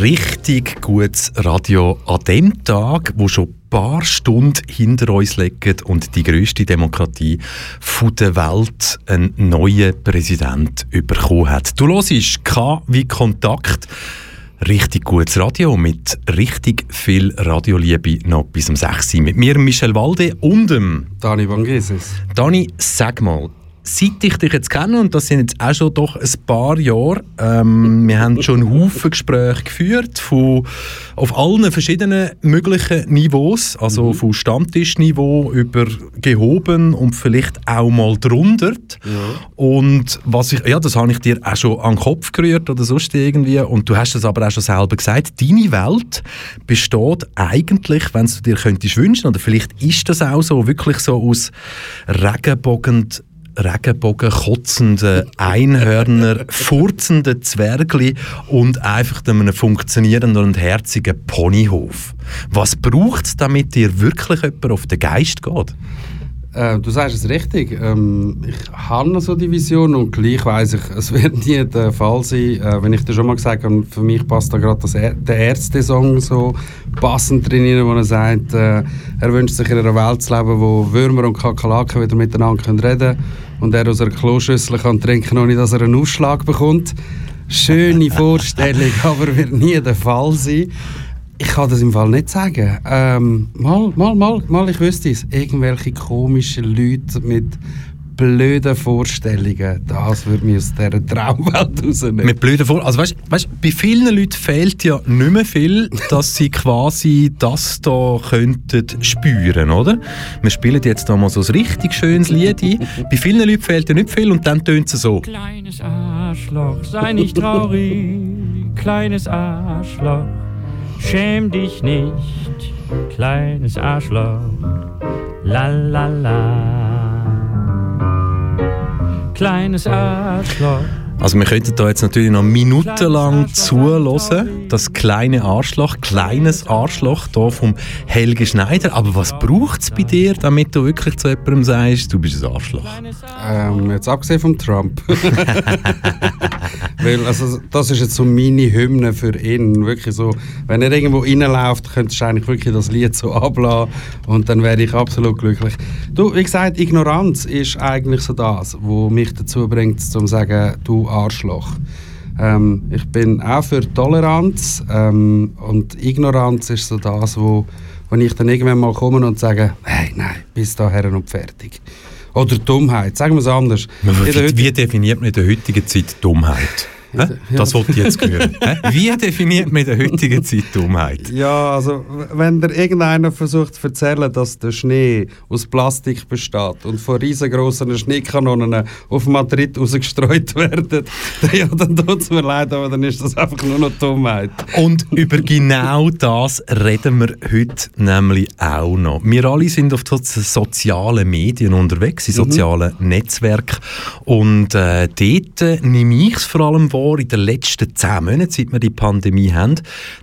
richtig gutes Radio an dem Tag, wo schon ein paar Stunden hinter uns liegen und die größte Demokratie der Welt einen neuen Präsident bekommen hat. Du hörst K wie Kontakt. Richtig gutes Radio mit richtig viel Radioliebe noch bis um 6 Uhr. Mit mir, Michel Walde und dem Dani Vangeses. Dani, sag mal, seit ich dich jetzt kenne, und das sind jetzt auch schon doch ein paar Jahre, ähm, wir haben schon Haufen Gespräche geführt, von, auf allen verschiedenen möglichen Niveaus, also mhm. von Stammtischniveau über gehoben und vielleicht auch mal drunter. Ja. Und was ich, ja, das habe ich dir auch schon an den Kopf gerührt oder sonst irgendwie, und du hast es aber auch schon selber gesagt, deine Welt besteht eigentlich, wenn du dir könntest wünschen, oder vielleicht ist das auch so, wirklich so aus Regenbogen Regenbogen, kotzende Einhörner, furzende Zwergli und einfach einem funktionierenden und herzigen Ponyhof. Was braucht es, damit dir wirklich jemand auf den Geist geht? Äh, du sagst es richtig. Ähm, ich habe so die Vision und gleich weiß ich, es wird nie der Fall sein. Äh, wenn ich dir schon mal gesagt habe, für mich passt da gerade er der Ärzte-Song so passend drin, wo er sagt, äh, er wünscht sich in einer Welt zu leben, wo Würmer und Kakerlaken wieder miteinander können reden können und er aus einer Kloschüssel kann trinken, ohne dass er einen Ausschlag bekommt. Schöne Vorstellung, aber wird nie der Fall sein. Ich kann das im Fall nicht sagen. Ähm, mal, mal, mal, mal, ich wüsste es. Irgendwelche komischen Leute mit blöden Vorstellungen, das würde mich aus dieser Traumwelt rausnehmen. Mit blöden Vorstellungen? Also weißt, weißt, bei vielen Leuten fehlt ja nicht mehr viel, dass sie quasi das da könnten spüren, oder? Wir spielen jetzt da mal so ein richtig schönes Lied ein. Bei vielen Leuten fehlt ja nicht viel und dann tönt es so. Kleines Arschloch, sei nicht traurig, kleines Arschloch, schäm dich nicht, kleines Arschloch, la la la kleines Arschloch. Also wir könnten da jetzt natürlich noch minutenlang zuhören, das kleine Arschloch, kleines Arschloch hier vom Helge Schneider. Aber was braucht es bei dir, damit du wirklich zu jemandem sagst, du bist ein Arschloch? Ähm, jetzt abgesehen vom Trump. Weil, also, das ist jetzt so meine Hymne für ihn. Wirklich so, wenn er irgendwo reinläuft, könntest du eigentlich wirklich das Lied so ablassen und dann wäre ich absolut glücklich. Du, wie gesagt, Ignoranz ist eigentlich so das, was mich dazu bringt, zu sagen, du Arschloch. Ähm, ich bin auch für Toleranz ähm, und Ignoranz ist so das, wo, wo ich dann irgendwann mal komme und sage, hey, nein, bis dahin und fertig. Oder Dummheit, sagen wir es anders. Wie, wie definiert man in der heutigen Zeit Dummheit? Das wollte ich jetzt hören. Wie definiert man in der heutigen Zeit Dummheit? Ja, also wenn dir irgendeiner versucht zu erzählen, dass der Schnee aus Plastik besteht und von riesengroßen Schneekanonen auf Madrid rausgestreut werden, ja, dann tut es mir leid, aber dann ist das einfach nur noch Dummheit. Und über genau das reden wir heute nämlich auch noch. Wir alle sind auf sozialen Medien unterwegs, in mhm. sozialen mhm. Netzwerken und äh, dort nehme ich es vor allem vor, vor, in den letzten zehn Monaten, seit wir die Pandemie haben.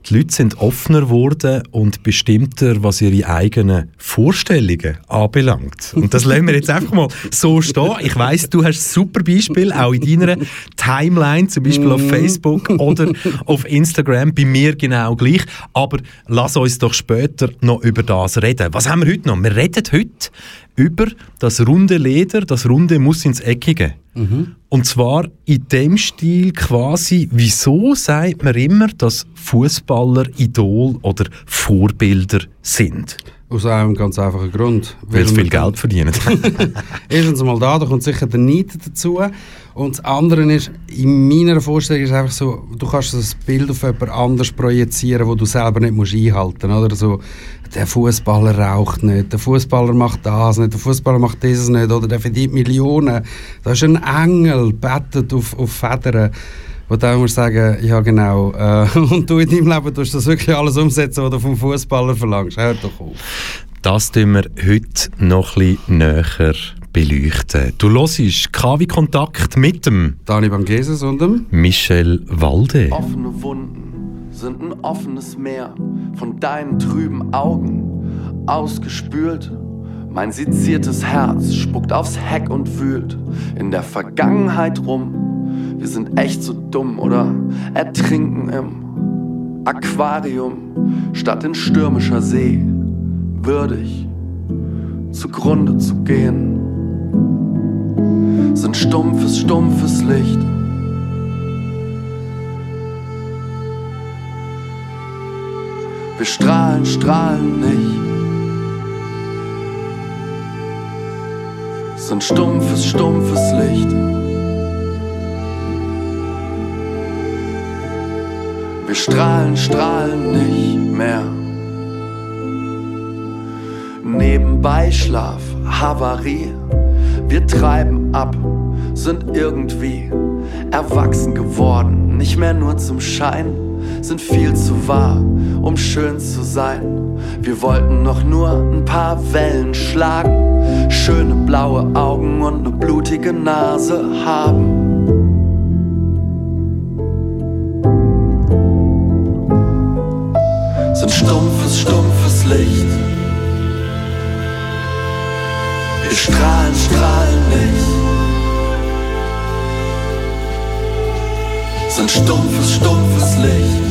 Die Leute sind offener geworden und bestimmter, was ihre eigenen Vorstellungen anbelangt. Und das lassen wir jetzt einfach mal so stehen. Ich weiss, du hast super Beispiele, auch in deiner Timeline, zum Beispiel auf mhm. Facebook oder auf Instagram, bei mir genau gleich. Aber lass uns doch später noch über das reden. Was haben wir heute noch? Wir reden heute über das runde Leder, das runde muss ins Eckige. Mhm. Und zwar in dem Stil quasi, wieso sagt man immer, dass Fußballer Idol oder Vorbilder sind? Aus einem ganz einfachen Grund. Weil sie viel Geld verdienen. Erstens mal da, da kommt sicher der Neid dazu. Und das andere ist, in meiner Vorstellung ist es einfach so, du kannst das Bild auf jemand anders projizieren, wo du selber nicht musst einhalten musst. Oder so, der Fußballer raucht nicht, der Fußballer macht das nicht, der Fußballer macht dieses nicht, oder der verdient Millionen. Da ist ein Engel, bettet auf, auf Federn wo du musst sagen, ja genau, äh, und du in deinem Leben tust das wirklich alles umsetzen, was du vom Fußballer verlangst. Hör doch auf. Das tun wir heute noch bisschen näher beleuchten. Du hörst KW Kontakt mit dem Dani Bangeses und dem Michel Walde. Offene Wunden sind ein offenes Meer von deinen trüben Augen ausgespült. Mein seziertes Herz spuckt aufs Heck und wühlt in der Vergangenheit rum. Wir sind echt so dumm oder ertrinken im Aquarium statt in stürmischer See, würdig zugrunde zu gehen, sind stumpfes, stumpfes Licht. Wir strahlen, strahlen nicht. Sind stumpfes, stumpfes Licht. Wir strahlen, strahlen nicht mehr. Nebenbei Schlaf, Havarie. Wir treiben ab, sind irgendwie erwachsen geworden. Nicht mehr nur zum Schein, sind viel zu wahr, um schön zu sein. Wir wollten noch nur ein paar Wellen schlagen, schöne blaue Augen und eine blutige Nase haben. Stumpfes, stumpfes Licht.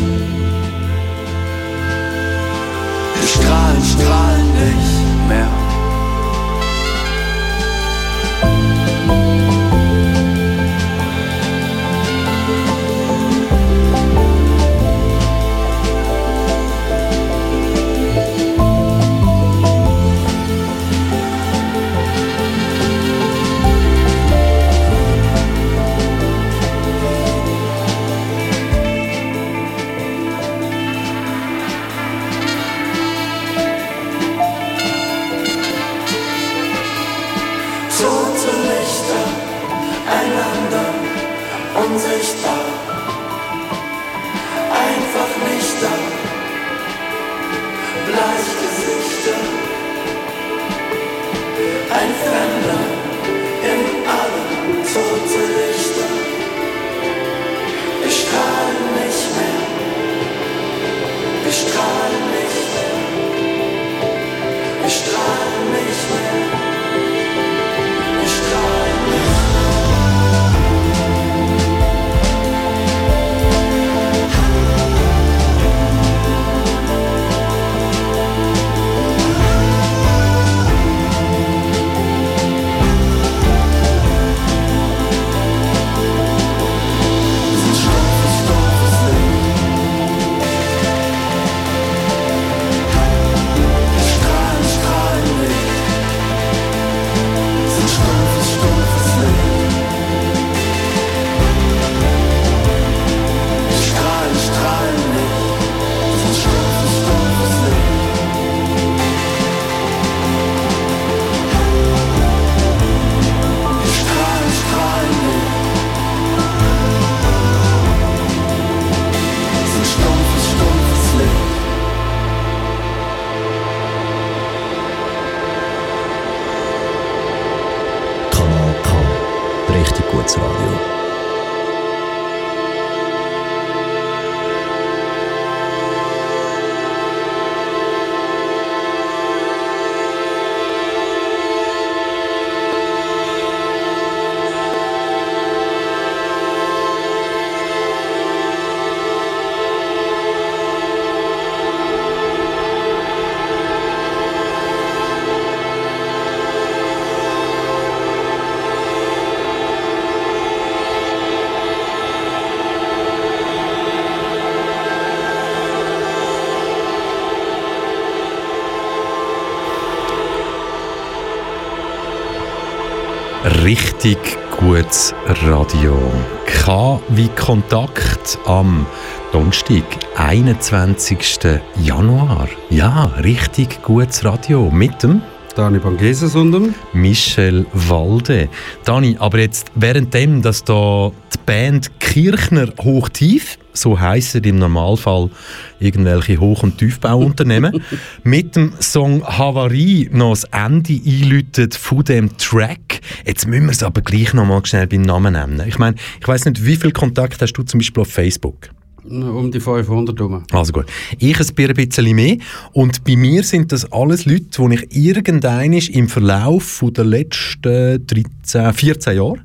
Richtig gutes Radio. K wie Kontakt am Donnerstag, 21. Januar. Ja, richtig gutes Radio mit dem Dani Bangeses und dem Michel Walde. Dani, aber jetzt währenddem, dass da die Band Kirchner Hochtief, so heissen im Normalfall irgendwelche Hoch- und Tiefbauunternehmen, mit dem Song Havarie noch das Ende einläutet von dem Track. Jetzt müssen wir es aber gleich noch mal schnell beim Namen nennen. Ich meine, ich weiß nicht, wie viel Kontakt hast du zum Beispiel auf Facebook? Um die 500 herum. Also gut. Ich ein bisschen mehr. Und bei mir sind das alles Leute, die ich irgendeinisch im Verlauf der letzten 13, 14 Jahre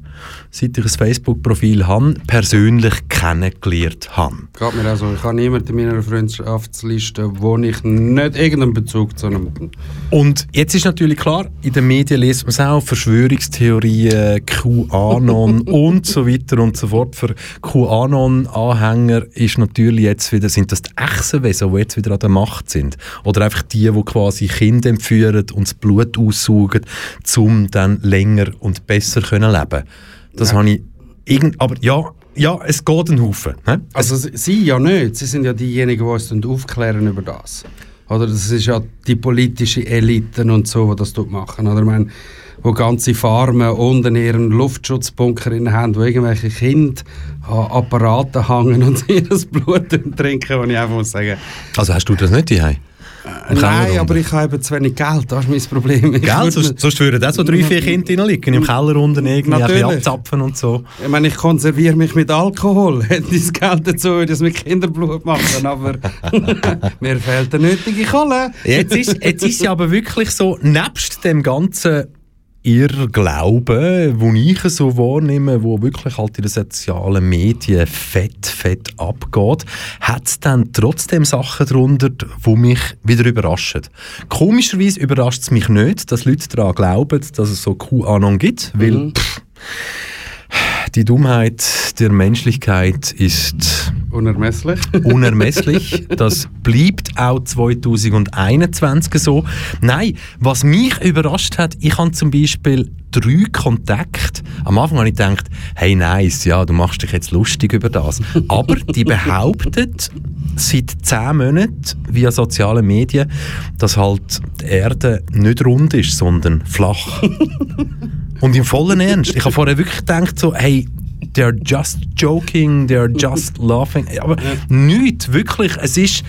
seit ich ein Facebook-Profil habe, persönlich kennengelernt habe. Geht mir also, ich habe niemanden in meiner Freundschaftsliste, wo ich nicht irgendeinen Bezug zu einem... Und jetzt ist natürlich klar, in den Medien liest man es auch, Verschwörungstheorien, QAnon und so weiter und so fort. Für QAnon-Anhänger ist natürlich jetzt wieder, sind das die Echsenwesen, die jetzt wieder an der Macht sind? Oder einfach die, die quasi Kinder entführen und das Blut aussaugen, um dann länger und besser können leben Das Ja. habe ich irgend, aber ja, ja, es geht ein Haufen. He? Also sie- ja nicht, sie sind ja diejenigen, die uns aufklären über das. Oder das ist ja die politische Eliten und so, die das dort machen. Oder ich meine, wo ganze Farmen unten ihren Luftschutzbunker in haben, wo irgendwelche Kinder an Apparaten hängen und ihr Blut trinken, wo ich einfach muss sagen, Also hast du das nicht daheim? Nein, aber ich habe eben zu wenig Geld, das ist mein Problem. Gell? würde Sonst, sonst würden auch so drei, vier Kinder reinliegen, im Keller unten irgendwie Natürlich. abzapfen und so. Ich meine, ich konserviere mich mit Alkohol. Hätte ich das Geld dazu, würde ich es mit Kinderblut machen. Aber mir fehlt der nötige Kohle. Jetzt ist, jetzt ist ja aber wirklich so, nebst dem ganzen Irrglauben, wo ich so wahrnehme, wo wirklich halt in den sozialen Medien fett, fett abgeht, hat es dann trotzdem Sachen darunter, die mich wieder überraschen. Komischerweise überrascht es mich nicht, dass Leute daran glauben, dass es so QAnon gibt, weil pff, die Dummheit der Menschlichkeit ist Unermesslich. unermesslich. Das bleibt auch 2021 so. Nein, was mich überrascht hat, ich habe zum Beispiel drei Kontakte. Am Anfang habe ich gedacht, hey nice, ja, du machst dich jetzt lustig über das. Aber die behaupten seit zehn Monaten via soziale Medien, dass halt die Erde nicht rund ist, sondern flach. Und im vollen Ernst. Ich habe vorher wirklich gedacht, so, hey, they're just joking, they're just laughing. Aber nichts, wirklich. Es ist,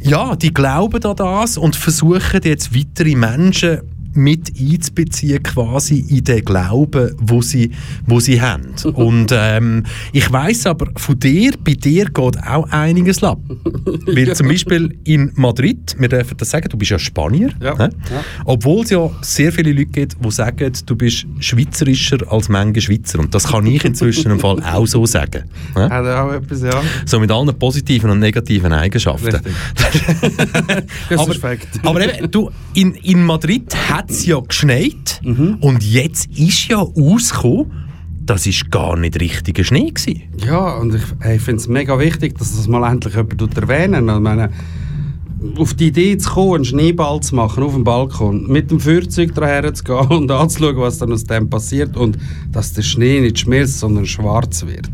ja, die glauben an das und versuchen jetzt weitere Menschen mit einzubeziehen quasi in den Glauben, wo sie, wo sie haben. Und ähm, ich weiß aber, von dir, bei dir geht auch einiges ab. Weil zum Beispiel in Madrid, wir dürfen das sagen, du bist ja Spanier, Ja, ja. obwohl es ja sehr viele Leute gibt, die sagen, du bist schweizerischer als manche Schweizer. Und das kann ich inzwischen im Fall auch so sagen. hä? Hat auch etwas, ja. So mit allen positiven und negativen Eigenschaften. aber, Respekt. aber eben, du, in, in Madrid hat es ja geschneit und jetzt ist ja rausgekommen, das ist gar nicht richtiger Schnee gewesen. Ja, und ich, ich finde es mega wichtig, dass das mal endlich jemand tut erwähnen. Ich meine, auf die Idee zu kommen, einen Schneeball zu machen auf dem Balkon, mit dem Fahrzeug daher zu gehen und anzuschauen, was dann aus dem passiert und dass der Schnee nicht schmilzt, sondern schwarz wird.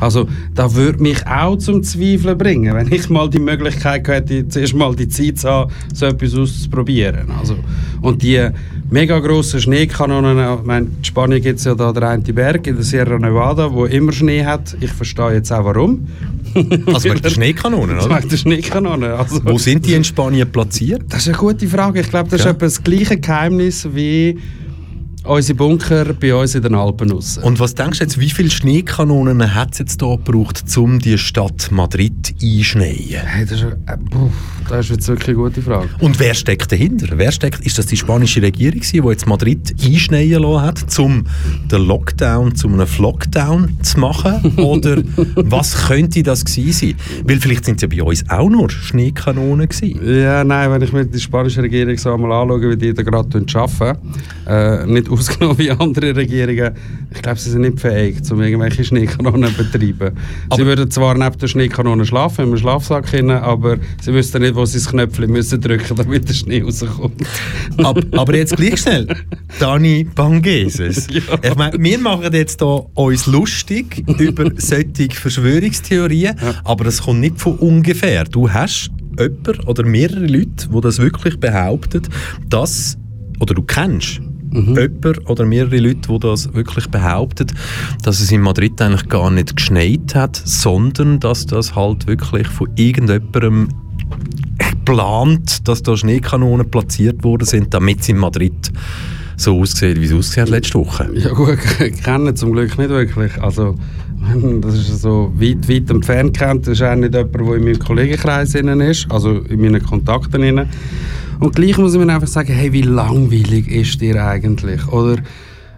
Also, da würde mich auch zum Zweifeln bringen, wenn ich mal die Möglichkeit hätte, zuerst mal die Zeit zu haben, so etwas auszuprobieren. Also, und die mega grossen Schneekanonen, ich meine, in Spanien gibt es ja da den einen Berg in der Sierra Nevada, wo immer Schnee hat. Ich verstehe jetzt auch warum. Also wegen der Schneekanonen, Das oder? macht der Schneekanone. Also, Wo sind die in Spanien platziert? das ist eine gute Frage. Ich glaube, das ist Ja. etwa das gleiche Geheimnis wie unsere Bunker bei uns in den Alpen raus. Und was denkst du jetzt, wie viele Schneekanonen hat es jetzt hier gebraucht, um die Stadt Madrid einschneien? Hey, das, ist, äh, das ist jetzt wirklich eine gute Frage. Und wer steckt dahinter? Wer steckt, ist das die spanische Regierung, die jetzt Madrid einschneien lassen hat, um den Lockdown zu einem Flockdown zu machen? Oder was könnte das gewesen sein? Weil vielleicht sind es ja bei uns auch nur Schneekanonen gewesen. Ja, nein, wenn ich mir die spanische Regierung so einmal anschaue, wie die da gerade arbeiten, äh, nicht ausgenommen wie andere Regierungen, ich glaube, sie sind nicht fähig, um irgendwelche Schneekanonen zu betreiben. Aber- sie würden zwar neben der Schneekanone schlafen, im Schlafsack hinein, aber sie wüssten nicht, wo sie das Knöpfchen müssen drücken damit der Schnee rauskommt. Ab, aber jetzt gleich schnell. Dani Bangeses. Ich meine, wir machen jetzt hier uns lustig über solche Verschwörungstheorien, aber das kommt nicht von ungefähr. Du hast jemanden oder mehrere Leute, die das wirklich behaupten, dass, oder du kennst jemanden oder mehrere Leute, die das wirklich behaupten, dass es in Madrid eigentlich gar nicht geschneit hat, sondern dass das halt wirklich von irgendjemandem geplant, dass da Schneekanonen platziert worden sind, damit es in Madrid so aussieht, wie es ausgesehen hat letzte Woche. Ja gut, kennen zum Glück nicht wirklich. Also, das ist so weit, weit entfernt kennt. Das ist auch nicht jemand, der in meinem Kollegenkreis ist, also in meinen Kontakten innen. Und gleich muss ich mir einfach sagen, hey, wie langweilig ist dir eigentlich? Oder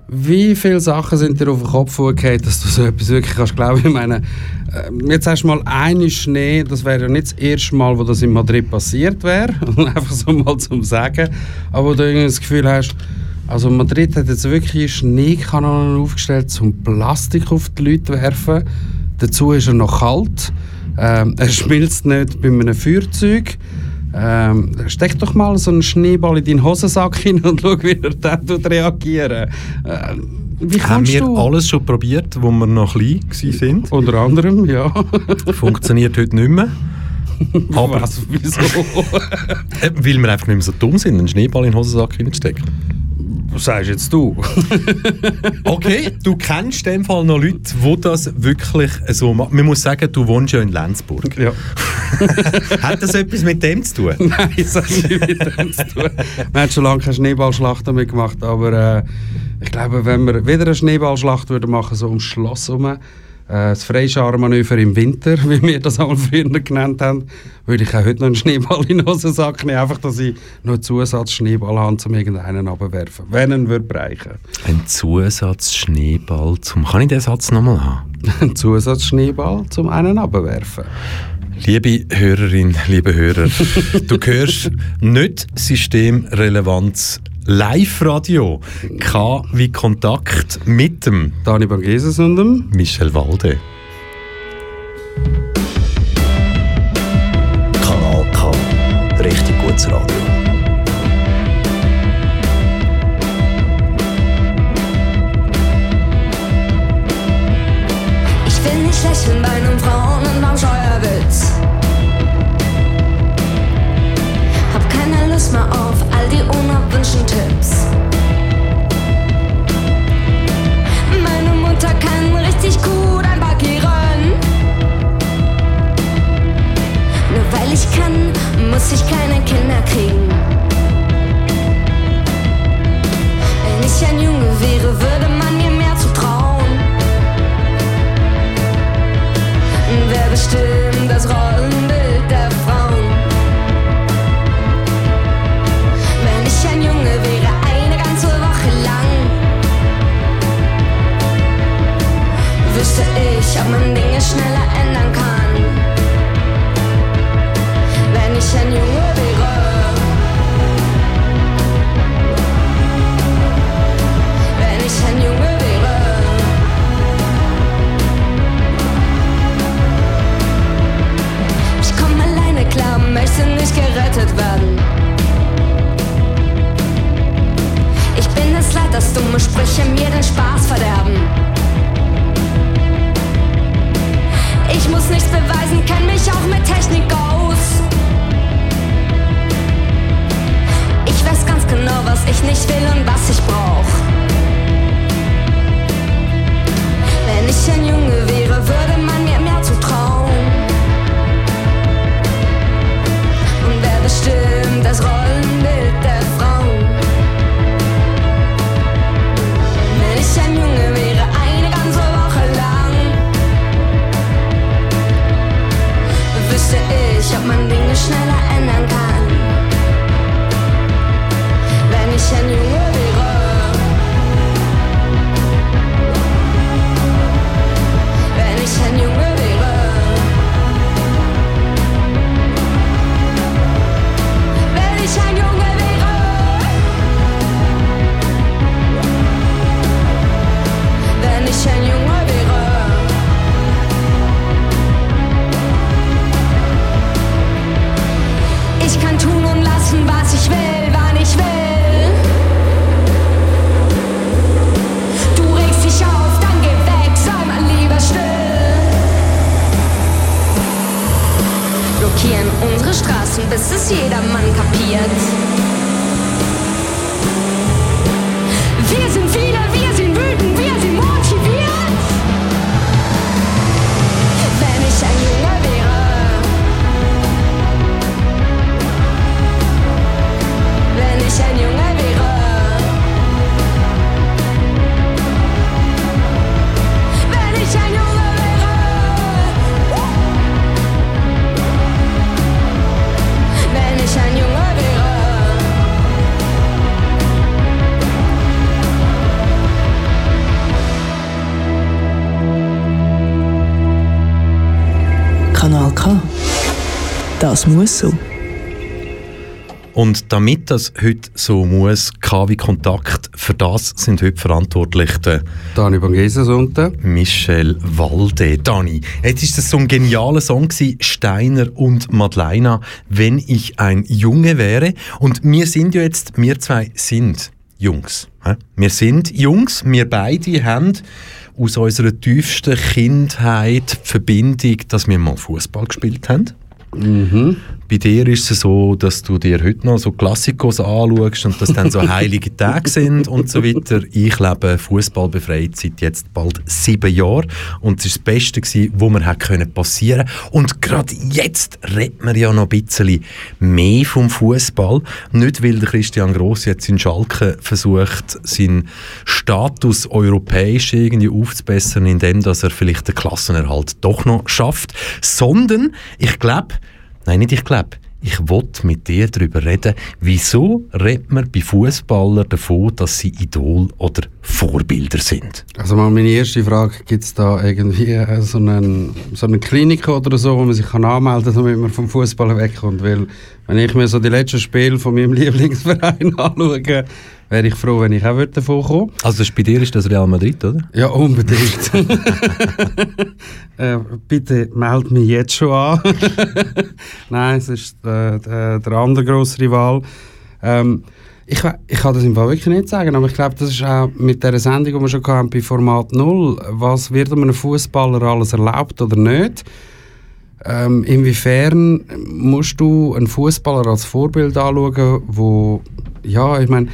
Wie viele Sachen sind dir auf den Kopf gefallen, dass du so etwas wirklich kannst glauben? Ich meine, äh, jetzt hast du mal einen Schnee, das wäre ja nicht das erste Mal, wo das in Madrid passiert wäre, einfach so mal zum Sagen, aber wo du irgendwie das Gefühl hast, also Madrid hat jetzt wirklich Schneekanonen aufgestellt, zum Plastik auf die Leute zu werfen. Dazu ist er noch kalt. Ähm, er schmilzt nicht bei einem Feuerzeug. Ähm, steck doch mal so einen Schneeball in deinen Hosensack hin und schau, wie er dann reagieren äh, Wie Haben wir du? alles schon probiert, wo wir noch klein waren? Unter anderem, ja. Funktioniert heute nicht mehr. Aber Was, wieso? weil wir einfach nicht mehr so dumm sind, einen Schneeball in den Hosensack hineinzustecken. Was sagst jetzt du? Okay, du kennst in dem Fall noch Leute, die das wirklich so machen. Man muss sagen, du wohnst ja in Lenzburg. ja. Hat das etwas mit dem zu tun? Nein, das hat nichts mit dem zu tun. Wir haben schon lange keine Schneeballschlacht damit gemacht, aber äh, ich glaube, wenn wir wieder eine Schneeballschlacht würden machen, so ums Schloss herum, das Freischarmanöver im Winter, wie wir das einmal früher genannt haben, würde ich auch heute noch einen Schneeball in den Hosensack nehmen, einfach, dass ich noch einen Zusatz-Schneeball habe, um irgendeinen abzuwerfen, wenn er würde bereichen Ein Zusatz-Schneeball zum... Kann ich den Satz nochmal haben? Ein Zusatz-Schneeball, um einen abzuwerfen. Liebe Hörerin, liebe Hörer, du hörst nicht Systemrelevanz Live-Radio. K wie Kontakt mit dem Dani Borgeses und dem Michel Walde. Kanal K. Richtig gutes Radio. Ich will nicht lächeln bei einem Frauen- und beim Steuerwitz. Hab keine Lust mehr auf unerwünschten Tipps. Meine Mutter kann richtig gut ein Backieren. Nur weil ich kann, muss ich keine Kinder kriegen. Wenn ich ein Junge wäre, würde man mir mehr zutrauen. Wer bestimmt das Rollenbild ob man Dinge schneller ändern kann. Wenn ich ein Junge wäre. Wenn ich ein Junge wäre. Ich komm alleine klar, möchte nicht gerettet werden. Ich bin es leid, dass dumme Sprüche mir den Spaß verderben. Ich muss nichts beweisen, kenn mich auch mit Technik aus. Ich weiß ganz genau, was ich nicht will und was ich brauch. Wenn ich ein Junge wäre, würde man mir mehr zutrauen. Und wer bestimmt das Rollenbild der ich, ob man Dinge schneller ändern kann. Das muss so. Und damit das heute so muss, KW Kontakt, für das sind heute verantwortlich der Dani Bangeses unten. Michel Walde. Dani, jetzt ist das so ein genialer Song gewesen, Steiner und Madeleine, wenn ich ein Junge wäre. Und wir sind ja jetzt, wir zwei sind Jungs. Wir sind Jungs, wir beide haben aus unserer tiefsten Kindheit die Verbindung, dass wir mal Fußball gespielt haben. Mm-hmm. Bei dir ist es so, dass du dir heute noch so Klassikos anschaust und dass dann so heilige Tage sind und so weiter. Ich lebe fußballbefreit seit jetzt bald sieben Jahren und es ist das Beste gewesen, was mir hat können passieren. Und gerade jetzt redet man ja noch ein bisschen mehr vom Fußball. Nicht, weil der Christian Gross jetzt in Schalke versucht, seinen Status europäisch irgendwie aufzubessern, indem dass er vielleicht den Klassenerhalt doch noch schafft, sondern ich glaube, Nein, nicht ich glaube. Ich wollte mit dir darüber reden, wieso redet man bei Fußballern davon, dass sie Idol oder Vorbilder sind. Also mal meine erste Frage, gibt es da irgendwie äh, so einen, so eine Klinik oder so, wo man sich kann anmelden kann, damit man vom Fußball wegkommt? Weil wenn ich mir so die letzten Spiele von meinem Lieblingsverein anschaue, wäre ich froh, wenn ich auch davon komme. Also das bei dir ist das Real Madrid, oder? Ja, unbedingt. äh, bitte meld mich jetzt schon an. Nein, es ist äh, der, der andere grosse Rival. Ähm, ich, ich kann das im Fall wirklich nicht sagen, aber ich glaube, das ist auch mit der Sendung, die wir schon hatten, bei Format 0, was wird einem Fußballer alles erlaubt oder nicht. Ähm, inwiefern musst du einen Fußballer als Vorbild anschauen, wo, ja, ich meine,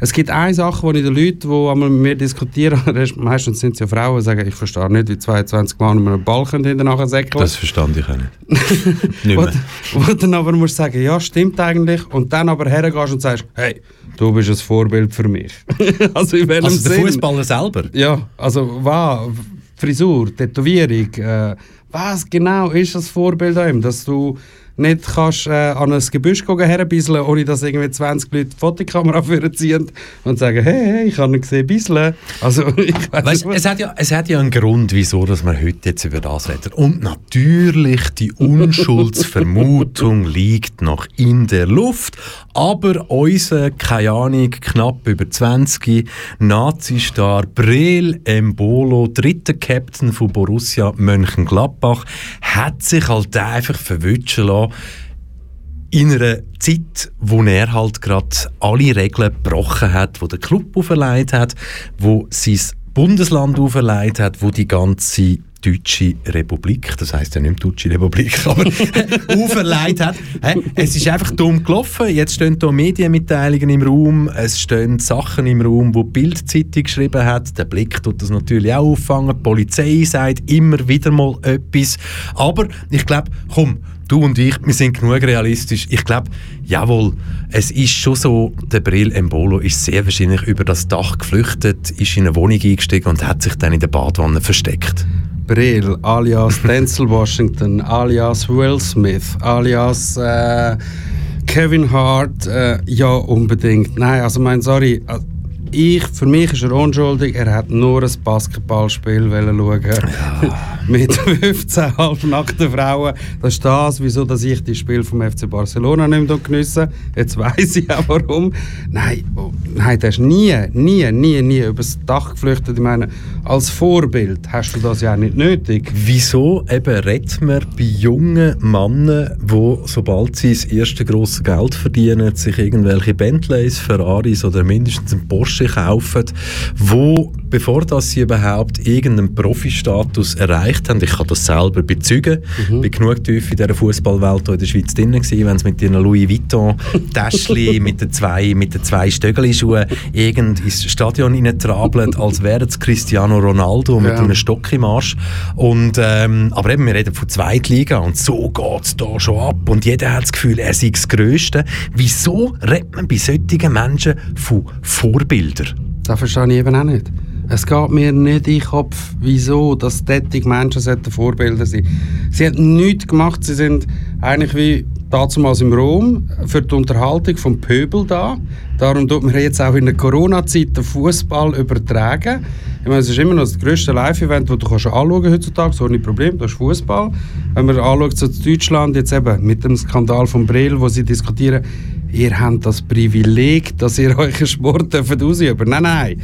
es gibt eine Sache, wo ich den Leuten, die einmal mit mir diskutieren, meistens sind es ja Frauen, sagen, ich verstehe nicht, wie 22 Mann einen Ball können hinterher säckeln Das verstand ich auch nicht. nicht wo, mehr. wo dann aber musst sagen, ja, stimmt eigentlich, und dann aber hergehst und sagst, hey, du bist ein Vorbild für mich. also in welchem Also der? Fußballer selber? Ja, also was? Frisur, Tätowierung, äh, was genau ist das Vorbild an ihm, dass du nicht kannst äh, an ein Gebüsch herbisseln, ohne dass irgendwie 20 Leute die Fotokamera vorziehen und sagen, hey, hey, ich habe ihn gesehen bisseln. Also ich Weißt, es, hat ja, es hat ja einen Grund, wieso dass wir heute jetzt über das reden. Und natürlich, die Unschuldsvermutung liegt noch in der Luft. Aber unser, keine Ahnung, knapp über 20 Nazi-Star Breel Embolo, dritter Captain von Borussia Mönchengladbach, hat sich halt einfach verwutschen lassen, in einer Zeit, wo er halt gerade alle Regeln gebrochen hat, wo der Club auferlegt hat, wo sein Bundesland auferlegt hat, wo die ganze Deutsche Republik, das heißt ja nicht Deutsche Republik, aber auferlegt hat. Es ist einfach dumm gelaufen. Jetzt stehen da Medienmitteilungen im Raum, es stehen Sachen im Raum, wo die Bildzeitung geschrieben hat. Der Blick tut das natürlich auch auffangen. Die Polizei sagt immer wieder mal etwas. Aber ich glaube, komm, du und ich, wir sind genug realistisch. Ich glaube, jawohl, es ist schon so, der Brill Embolo ist sehr wahrscheinlich über das Dach geflüchtet, ist in eine Wohnung eingestiegen und hat sich dann in der Badwanne versteckt. Brill, alias Denzel Washington, alias Will Smith, alias äh, Kevin Hart, äh, ja unbedingt. Nein, also mein sorry, äh, ich, für mich ist er unschuldig, er hat nur ein Basketballspiel schauen mit 15 halbnackten Frauen. Das ist das, wieso dass ich die Spiel vom FC Barcelona nicht mehr geniesse. Jetzt weiß ich auch warum. Nein, oh, nein, der ist nie, nie, nie, nie übers Dach geflüchtet. Ich meine, als Vorbild hast du das ja auch nicht nötig. Wieso eben redet man bei jungen Männern, die, sobald sie das erste grosse Geld verdienen, sich irgendwelche Bentleys, Ferraris oder mindestens einen Porsche kaufen, wo, bevor dass sie überhaupt irgendeinen Profi-Status erreicht haben, ich kann das selber bezeugen, Mhm. bin genug tief in dieser Fußballwelt in der Schweiz drin gewesen, wenn es mit ihren Louis Vuitton Täschli mit den zwei, mit den zwei Stöckelschuhen irgend ins Stadion reintrabelt, als wäre es Cristiano Ronaldo mit Ja. einem Stock im Arsch. Und, ähm, aber eben, wir reden von Zweitliga und so geht es da schon ab. Und jeder hat das Gefühl, er sei das Größte. Wieso redet man bei solchen Menschen von Vorbildern? Das verstehe ich eben auch nicht. Es geht mir nicht in den Kopf, wieso dass tätige Menschen Vorbilder sein Sie haben nichts gemacht, sie sind eigentlich wie damals im Rom für die Unterhaltung vom Pöbel da. Darum tut man jetzt auch in der Corona-Zeit den Fußball übertragen. Ich meine, es ist immer noch das grösste Live-Event, das du kannst anschauen heutzutage, so ohne Problem, das ist Fußball. Wenn man anschaut, so Deutschland jetzt eben mit dem Skandal von Brill, wo sie diskutieren, ihr habt das Privileg, dass ihr euren Sport dürft ausüben Nein, nein.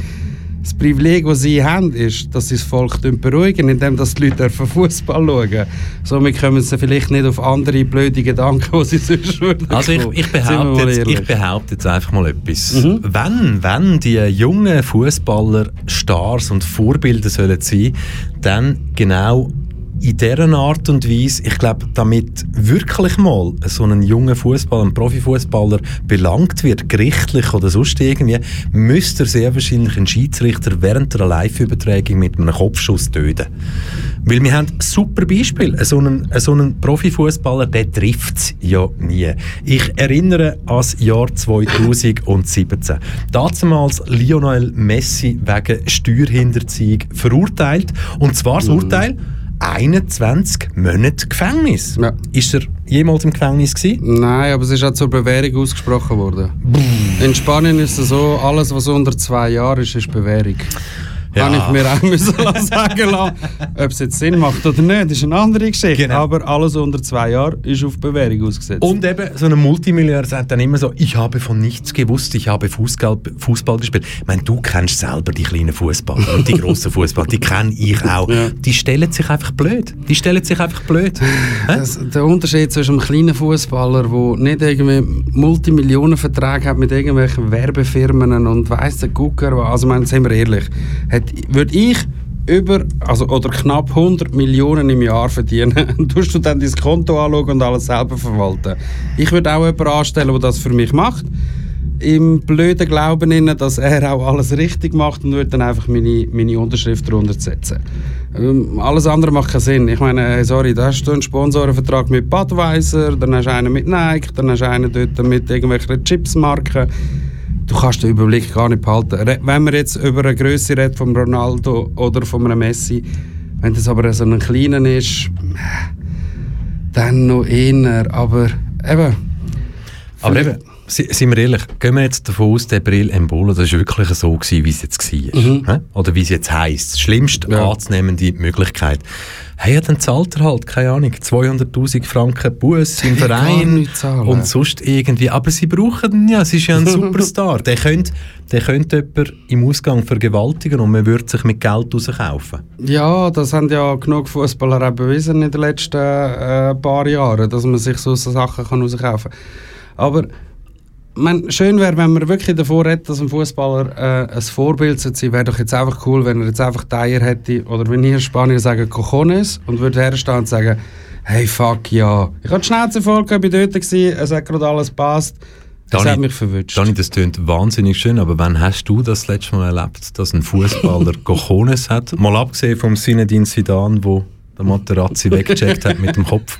Das Privileg, das sie haben, ist, dass sie das Volk beruhigen, indem dass die Leute Fußball schauen. Somit kommen sie vielleicht nicht auf andere blöde Gedanken, die sie sonst würden. Also ich, ich, behaupte jetzt, ich behaupte jetzt einfach mal etwas. Mhm. Wenn, wenn die jungen Fußballer Stars und Vorbilder sollen sein, dann genau in dieser Art und Weise, ich glaube, damit wirklich mal so ein junger Fußballer, ein Profifußballer belangt wird, gerichtlich oder sonst irgendwie, müsste er sehr wahrscheinlich einen Schiedsrichter während einer Live-Übertragung mit einem Kopfschuss töten. Weil wir haben ein super Beispiel. So einen, so einen Profifußballer, der trifft es ja nie. Ich erinnere an das Jahr 2017. Damals Lionel Messi wegen Steuerhinterziehung verurteilt. Und zwar das Urteil 21 Monate Gefängnis. Ja. Ist er jemals im Gefängnis gewesen? Nein, aber es ist auch zur Bewährung ausgesprochen worden. In Spanien ist es so, alles was unter zwei Jahren ist, ist Bewährung. Ja. Habe ich mir auch müssen sagen lassen. Ob es jetzt Sinn macht oder nicht, ist eine andere Geschichte. Genau. Aber alles unter zwei Jahren ist auf Bewährung ausgesetzt. Und eben, so ein Multimillionär sagt dann immer so, ich habe von nichts gewusst, ich habe Fußball, Fußball gespielt. Ich meine, du kennst selber die kleinen Fußballer und die grossen Fußballer, die kenne ich auch. Ja. Die stellen sich einfach blöd. Die stellen sich einfach blöd. Das, der Unterschied zwischen einem kleinen Fußballer, der nicht irgendwie Multimillionenverträge hat mit irgendwelchen Werbefirmen und weiss der Gucker, also meine, sind wir ehrlich, hat, würde ich über, also, oder knapp 100 Millionen im Jahr verdienen, tust du dann dein Konto anschauen und alles selber verwalten. Ich würde auch jemanden anstellen, der das für mich macht, im blöden Glauben, innen, dass er auch alles richtig macht und würde dann einfach meine, meine Unterschrift darunter setzen. Ähm, alles andere macht keinen Sinn. Ich meine, sorry, da hast du einen Sponsorenvertrag mit Budweiser, dann hast du einen mit Nike, dann hast du einen dort mit irgendwelchen Chipsmarken. Du kannst den Überblick gar nicht behalten. Wenn man jetzt über eine Größe redet von Ronaldo oder von einem Messi, wenn das aber so ein kleiner ist, dann noch eher. Aber eben. Aber eben, sind wir ehrlich, gehen wir jetzt davon aus, der Brill Embolo, das war wirklich so, gewesen, wie es jetzt war. hä? Oder wie es jetzt heisst. Das schlimmste Mhm. Ja. anzunehmende Möglichkeit. Hey, ja, dann zahlt er halt, keine Ahnung, 200'000 Franken Bus im Verein und sonst irgendwie. Aber sie brauchen ihn ja, es ist ja ein Superstar. der könnte der könnte jemanden im Ausgang vergewaltigen und man würde sich mit Geld rauskaufen. Ja, das haben ja genug Fußballer auch bewiesen in den letzten äh, paar Jahren, dass man sich so Sachen kann rauskaufen kann. Aber man, schön wäre, wenn man wirklich davor redet, dass ein Fußballer äh, ein Vorbild sein sollte. Wäre doch jetzt einfach cool, wenn er jetzt einfach die Eier hätte, oder wenn ihr Spanier sagen Cojones und würde herstehen und sagen, hey, fuck, ja. Ich hatte die Schnauze voll, ich war dort, gewesen, es hat gerade alles gepasst. Das Dani- hat mich verwünscht. Dani, das klingt wahnsinnig schön, aber wann hast du das letzte Mal erlebt, dass ein Fußballer Cojones hat? Mal abgesehen vom Sinedin Sidan, wo der Materazzi weggecheckt hat mit dem Kopf.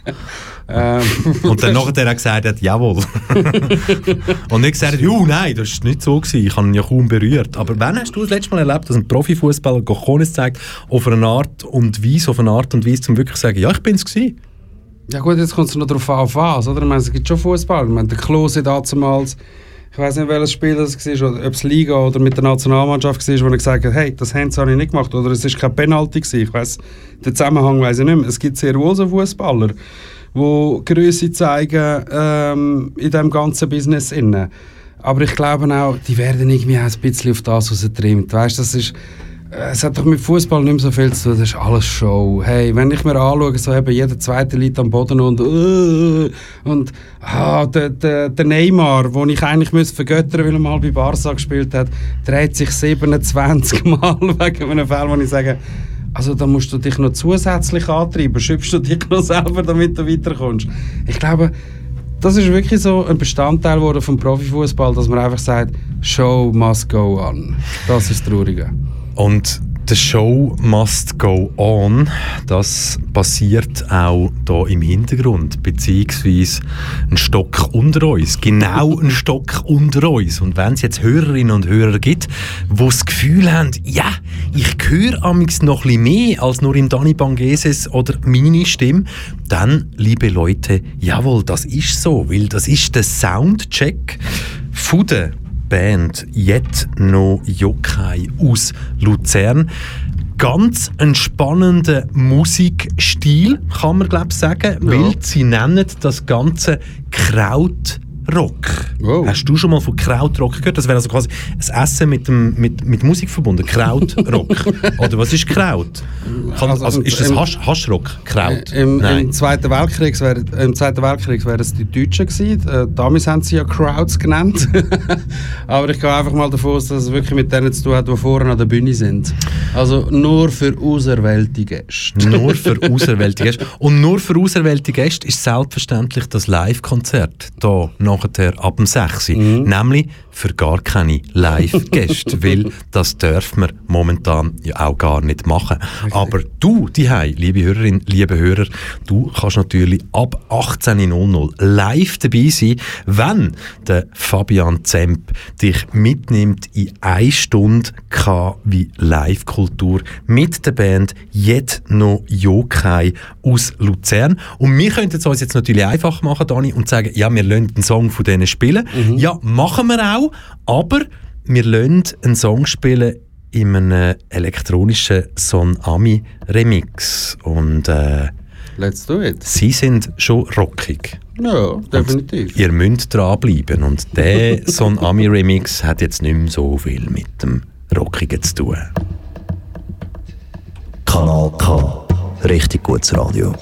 Ähm, Und dann nachher hat gesagt hat, jawohl. Und nicht gesagt hat, oh nein, das war nicht so, gewesen. ich habe ihn ja kaum berührt. Aber wann hast du das letzte Mal erlebt, dass ein Profifußballer Cojones zeigt, auf eine Art und Weise, auf eine Art und Weise, um wirklich zu sagen, ja, ich bin es gewesen. Ja gut, jetzt kommt es noch darauf an, auf was, oder? Ich meine, es gibt schon Fußball. Ich meine, der Klose damals, ich weiß nicht, welches Spiel das war, oder ob es Liga oder mit der Nationalmannschaft war, wo er gesagt hat, hey, das haben sie habe ich nicht gemacht, oder es ist kein Penalty gewesen. Ich weiß, den Zusammenhang weiß ich nicht mehr. Es gibt sehr wohl so Fußballer, die Größe zeigen ähm, in diesem ganzen Business innen. Aber ich glaube auch, die werden irgendwie auch ein bisschen auf das rausgetrimmt. Weißt, das ist es hat doch mit Fußball nicht mehr so viel zu tun, das ist alles Show. Hey, wenn ich mir anschaue, so eben jeder zweite liegt am Boden und äh, und ah, der, der, der Neymar, den ich eigentlich müsste vergöttern weil er mal bei Barca gespielt hat, dreht sich 27 Mal wegen einem Fall, wo ich sage, also da musst du dich noch zusätzlich antreiben, schüpfst du dich noch selber, damit du weiterkommst. Ich glaube, das ist wirklich so ein Bestandteil geworden vom Profifußball, dass man einfach sagt, Show must go on. Das ist das Traurige. Und The Show must go on. Das passiert auch hier im Hintergrund, beziehungsweise ein Stock unter uns. Genau ein Stock unter uns. Und wenn es jetzt Hörerinnen und Hörer gibt, die das Gefühl haben, ja, ich höre amix noch ein mehr als nur im Dani Bangeses oder meine Stimme, dann, liebe Leute, jawohl, das ist so, weil das ist der Soundcheck von der Band Jet No Yokai aus Luzern. Ganz ein spannender Musikstil, kann man glaube sagen, weil sie nennen das Ganze Krautrock. Wow. Hast du schon mal von Krautrock gehört? Das wäre also quasi ein Essen mit, dem, mit, mit Musik verbunden. Krautrock. Oder was ist Kraut? Kann, Also, also, ist das im- Hasch, Haschrock? Kraut? Im, Nein. Im Zweiten Weltkrieg wäre im Zweiten Weltkrieg wären es die Deutschen gewesen. Äh, damals haben sie ja Crowds genannt. Aber ich gehe einfach mal davon aus, dass es wirklich mit denen zu tun hat, die vorne an der Bühne sind. Also nur für auserwählte Gäste. Nur für auserwählte Gäste. Und nur für auserwählte Gäste ist selbstverständlich das Live-Konzert hier nachher ab dem 6. Nämlich für gar keine Live-Gäste, weil das dürfen wir momentan ja auch gar nicht machen. Aber du, die liebe Hörerin, liebe Hörer, du kannst natürlich ab 18.00 live dabei sein, wenn der Fabian Zemp dich mitnimmt in eine Stunde K wie Live-Kultur mit der Band Jet No Yokai aus Luzern. Und wir könnten es uns jetzt natürlich einfach machen, Dani, und sagen, ja, wir lassen einen Song von denen spielen. Ja, machen wir auch, aber wir lassen einen Song spielen in einem elektronischen Son Ami Remix. Und äh, Let's do it. sie sind schon rockig. Ja, definitiv. Ihr müsst dranbleiben. Und der Son Ami Remix hat jetzt nicht mehr so viel mit dem Rockigen zu tun. Kanal K. Richtig gutes Radio.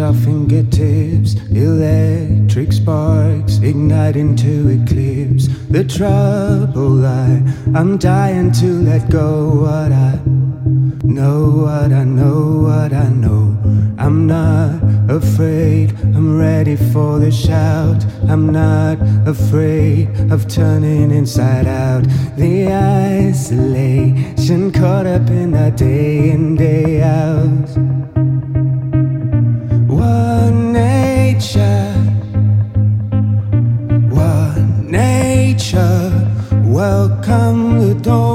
Our fingertips. Electric sparks ignite into eclipse. The trouble I, I'm dying to let go what I know, what I know, what I know. I'm not afraid. I'm ready for the shout. I'm not afraid of turning inside out. The isolation caught up in the day in, day out. nature. What nature? Welcome the dawn.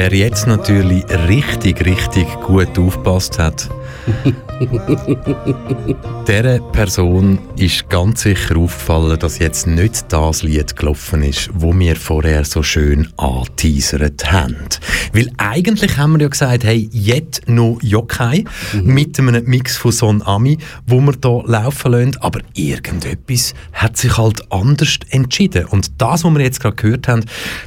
Wer jetzt natürlich richtig, richtig gut aufgepasst hat, dieser Person ist ganz sicher aufgefallen, dass jetzt nicht das Lied gelaufen ist, wo wir vorher so schön anteasert haben. Weil eigentlich haben wir ja gesagt, hey, jetzt noch Yokai mit einem Mix von Son Ami, wo wir hier laufen lassen, aber irgendetwas hat sich halt anders entschieden. Und das, was wir jetzt gerade gehört haben,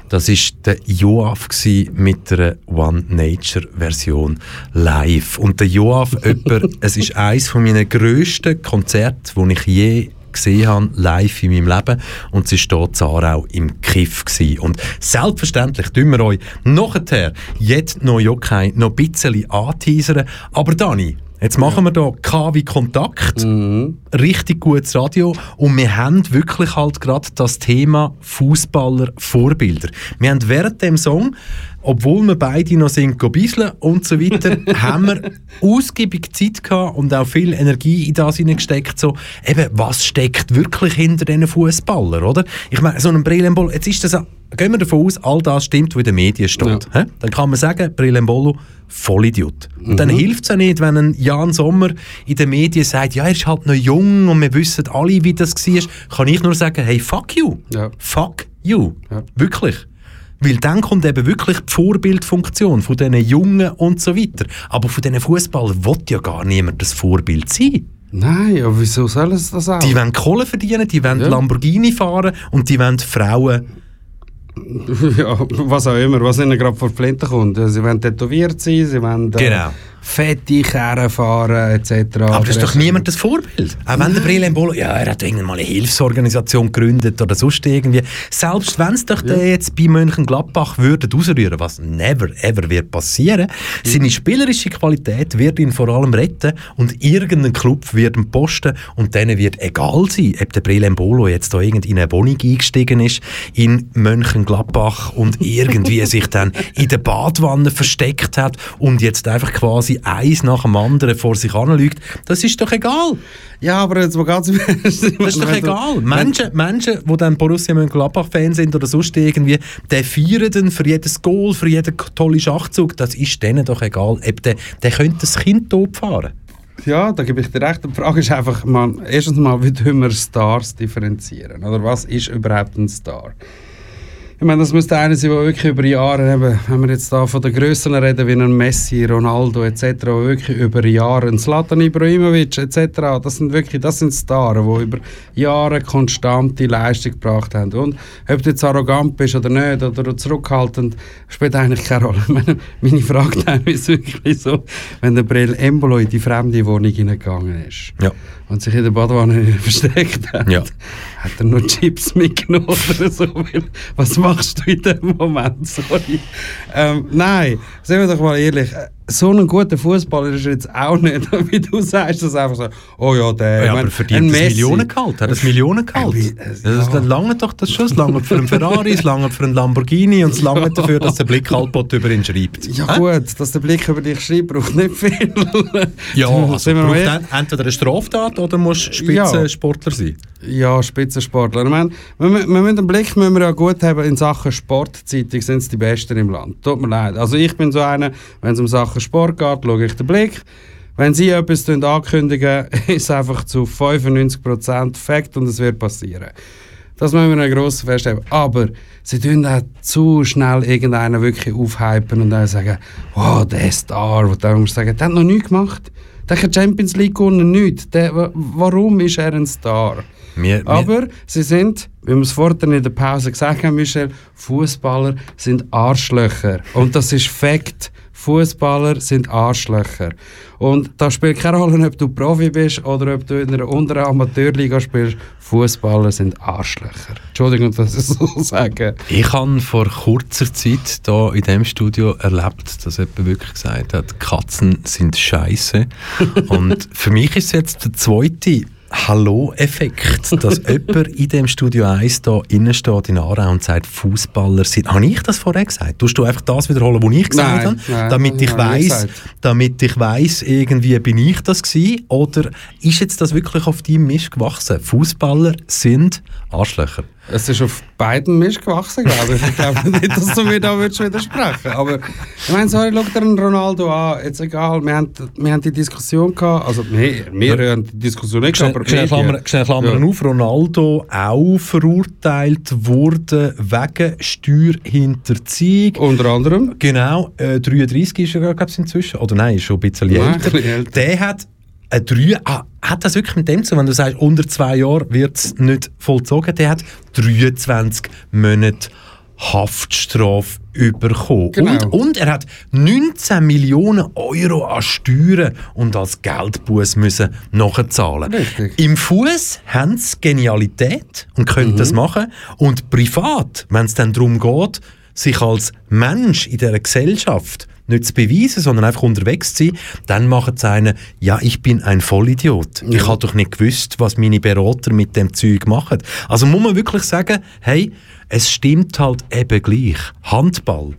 das ist der Joaf mit der One Nature Version live. Und der Joaf, jemand, es ist eines von meinen grössten Konzerte, die ich je gesehen habe, live in meinem Leben. Und sie steht Zarau im Kiff gsi. Und selbstverständlich tun wir euch nachher jetzt noch Jokai noch ein bisschen anteasern. Aber Dani, Jetzt machen wir hier KW Kontakt, richtig gutes Radio und wir haben wirklich halt gerade das Thema Fußballer Vorbilder. Wir haben während dem Song, obwohl wir beide noch sind, bisseln und so weiter, haben wir ausgiebig Zeit gehabt und auch viel Energie in das hineingesteckt, so eben, was steckt wirklich hinter diesen Fußballern, oder? Ich meine, so ein Brillenball, jetzt ist das, gehen wir davon aus, all das stimmt, was in den Medien steht. Hä? Dann kann man sagen, Brillenbolo, Vollidiot. Und dann hilft es ja nicht, wenn ein Jan Sommer in den Medien sagt, ja, er ist halt noch jung und wir wissen alle, wie das war, kann ich nur sagen, hey, fuck you. Ja. Fuck you. Ja. Wirklich. Weil dann kommt eben wirklich die Vorbildfunktion von diesen Jungen und so weiter. Aber von diesen Fußballern will ja gar niemand das Vorbild sein. Nein, aber wieso soll es das auch? Die wollen Kohle verdienen, die wollen Ja. Lamborghini fahren und die wollen Frauen. ja, was auch immer, was ihnen gerade vor die Flinte kommt. Sie wollen tätowiert sein, sie wollen äh, Genau. Fette Karren fahren, etc. Aber das ist doch niemand das Vorbild. Auch wenn der Brillembolo, ja, er hat irgendwann mal eine Hilfsorganisation gegründet oder sonst irgendwie. Selbst wenn es doch der jetzt bei Mönchengladbach würde ausrühren, was never ever wird passieren, seine spielerische Qualität wird ihn vor allem retten und irgendein Club wird ihn posten und denen wird egal sein, ob der Brillembolo jetzt da irgendwie in eine Wohnung eingestiegen ist in Mönchengladbach und irgendwie sich dann in der Badwanne versteckt hat und jetzt einfach quasi eins nach dem anderen vor sich anlügt. Das ist doch egal. Ja, aber jetzt mal ganz. Das ist doch egal. Menschen, Menschen, die dann Borussia Mönchengladbach-Fan sind oder sonst irgendwie, die feiern dann für jedes Goal, für jeden tollen Schachzug. Das ist denen doch egal. Ob der, der könnte das Kind tot fahren. Ja, da gebe ich dir recht. Die Frage ist einfach, man, erstens mal, wie tun wir Stars differenzieren? Oder was ist überhaupt ein Star? Ich meine, das müsste einer sein, der wirklich über Jahre, eben, wenn wir jetzt da von den Grössen reden, wie ein Messi, Ronaldo etc., wirklich über Jahre, ein Zlatan Ibrahimovic etc., das sind wirklich, das sind Stars, die über Jahre konstante Leistung gebracht haben. Und ob du jetzt arrogant bist oder nicht, oder zurückhaltend, spielt eigentlich keine Rolle. Meine, meine Frage ist wirklich so, wenn der Brill Embolo in die fremde Wohnung hineingegangen ist Ja. Und sich in der Badewanne versteckt hat, Ja. hat er nur Chips mitgenommen oder so. Was machst du in dem Moment? Sorry. Ähm, nein, seien wir doch mal ehrlich. So ein guter Fußballer ist er jetzt auch nicht, wie du sagst, dass einfach so, oh ja, der. Ja, aber verdient ein das. Millionengehalt. Hat das Millionengehalt? Äh, Das, ja. das lange doch das schon. Es lange für einen Ferrari, es lange für einen Lamborghini und es lange dafür, dass der Blick Halbbot über ihn schreibt. Ja Hä? gut, dass der Blick über dich schreibt, braucht nicht viel. Ja, also braucht ein- entweder eine Straftat oder musst Spitzensportler sein. Ja, Spitzensportler. Ich meine, wir, wir müssen einen Blick müssen wir ja gut haben in Sachen Sportzeitung sind es die Besten im Land. Tut mir leid. Also ich bin so einer, wenn es um Sachen Sport geht, schaue ich den Blick. Wenn sie etwas ankündigen, ist es einfach zu 95% Fakt und es wird passieren. Das müssen wir gross feststellen. Aber sie tun auch zu schnell irgendeinen wirklich aufhypen und dann sagen, wow, der Star. Und dann musst du sagen, der hat noch nichts gemacht. Der hat Champions League gewonnen, nichts. Der, wa- warum ist er ein Star? Wir, wir, Aber sie sind, wie wir es vorhin in der Pause gesagt haben, Michel, Fußballer sind Arschlöcher. Und das ist Fakt. Fußballer sind Arschlöcher. Und da spielt keine Rolle, ob du Profi bist oder ob du in einer unteren Amateurliga spielst. Fußballer sind Arschlöcher. Entschuldigung, dass ich so sage. Ich habe vor kurzer Zeit hier in diesem Studio erlebt, dass jemand wirklich gesagt hat, Katzen sind scheiße. Und für mich ist es jetzt der zweite Hallo-Effekt, dass jemand in dem Studio 1 da innen steht in Aarau und sagt, Fußballer sind. Habe ich das vorher gesagt? Tust du einfach das wiederholen, was ich gesagt Nein, habe? nein, damit ich weiß, gesagt. damit ich weiß, irgendwie bin ich das gewesen? Oder ist jetzt das wirklich auf deinem Mist gewachsen? Fußballer sind Arschlöcher. Es ist auf beiden Mist gewachsen, glaube ich. Ich glaube nicht, dass du mir da würdest widersprechen Aber ich meine, sorry, schau dir einen Ronaldo an. Jetzt egal, wir haben, wir haben die Diskussion gehabt. Also, wir, wir haben die Diskussion nicht gehabt, aber Schnell, Klammern Ja. auf. Ronaldo auch verurteilt wurde wegen Steuerhinterziehung. Unter anderem. Genau, äh, 33 ist er, glaube ich, inzwischen. Oder nein, ist schon ein bisschen älter. Der hat ein drei, ah, hat das wirklich mit dem zu, wenn du sagst, unter zwei Jahren wird es nicht vollzogen, der hat 23 Monate Haftstrafe bekommen. Genau. Und, und er hat 19 Millionen Euro an Steuern und als Geldbuß müssen nachzahlen. Richtig. Im Fuß haben sie Genialität und können das machen. Und privat, wenn es dann darum geht, sich als Mensch in dieser Gesellschaft nicht zu beweisen, sondern einfach unterwegs zu sein, dann machen sie einen, ja, ich bin ein Vollidiot. Ich habe doch nicht gewusst, was meine Berater mit dem Zeug machen. Also muss man wirklich sagen, hey, es stimmt halt eben gleich. Handball.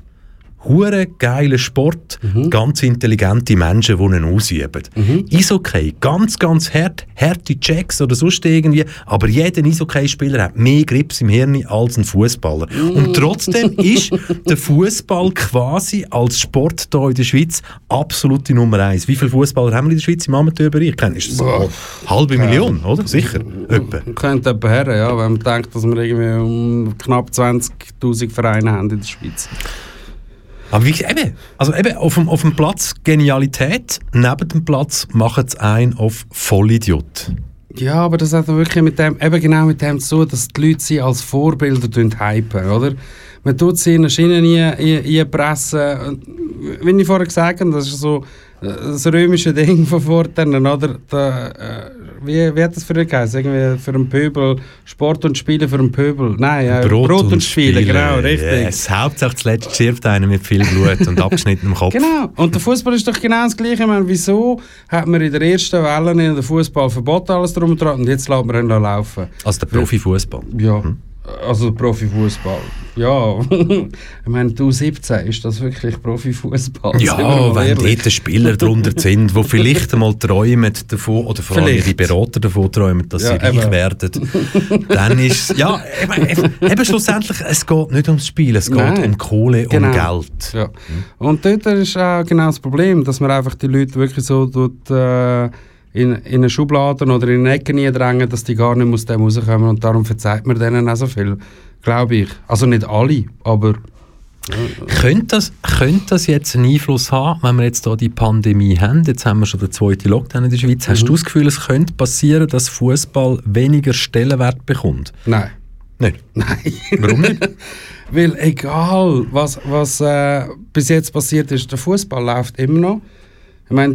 Hure geiler Sport, ganz intelligente Menschen, die ihn ausüben. Eishockey, ganz, ganz hart, harte Checks oder sonst irgendwie, aber jeder Eishockey-Spieler hat mehr Grips im Hirn als ein Fußballer. Und trotzdem ist der Fußball quasi als Sport hier in der Schweiz absolute Nummer eins. Wie viele Fußballer haben wir in der Schweiz im Amateurbereich? Ist das eine halbe Million, oder? Sicher. Etwa. Könnte jemand her, ja, wenn man denkt, dass wir irgendwie um knapp 20'000 Vereine haben in der Schweiz. Aber wie, eben, also eben auf dem, auf dem Platz Genialität, neben dem Platz machen es einen auf Vollidiot. Ja, aber das hat wirklich mit dem, eben genau mit dem zu dass die Leute sie als Vorbilder hypen, oder? Man tut sie in eine Schiene einpressen. Wie ich vorher gesagt habe, das ist so das römische Ding von vorhin, oder? Da, äh, wie, wie hat das früher geheißen? Irgendwie für einen Pöbel, Sport und Spiele für einen Pöbel. Nein, äh, Brot, und, Spiele, genau, richtig. Yes. Hauptsache zuletzt stirbt einer mit viel Blut und abgeschnittenem Kopf. Genau. Und der Fußball ist doch genau das Gleiche. Ich meine, wieso hat man in der ersten Welle in den Fußball verboten, alles drum und dran, und jetzt lässt man ihn laufen? Also der Profifußball. Ja. Also Profifußball. Ja. ich meine, du 17 ist das wirklich Profifußball? Ja, wenn dort Spieler drunter sind, die vielleicht einmal träumen davon, oder vor allem Vielleicht. ihre Berater davon träumen, dass Ja, sie reich eben. werden, dann ist ja, eben, eben schlussendlich, es geht nicht ums Spiel, es geht Nein. um Kohle Genau. und Geld. Ja. Und dort ist auch genau das Problem, dass man einfach die Leute wirklich so tut, äh, in, in eine Schublade oder in eine Ecke drängen, dass die gar nicht aus dem rauskommen. Und darum verzeiht man denen auch so viel. Glaube ich. Also nicht alle, aber Könnte das, könnte das jetzt einen Einfluss haben, wenn wir jetzt hier die Pandemie haben? Jetzt haben wir schon den zweiten Lockdown in der Schweiz. Mhm. Hast du das Gefühl, es könnte passieren, dass Fußball weniger Stellenwert bekommt? nein. Nicht. Nein. Warum nicht? Weil egal, was, was äh, bis jetzt passiert ist, der Fußball läuft immer noch. Ich meine,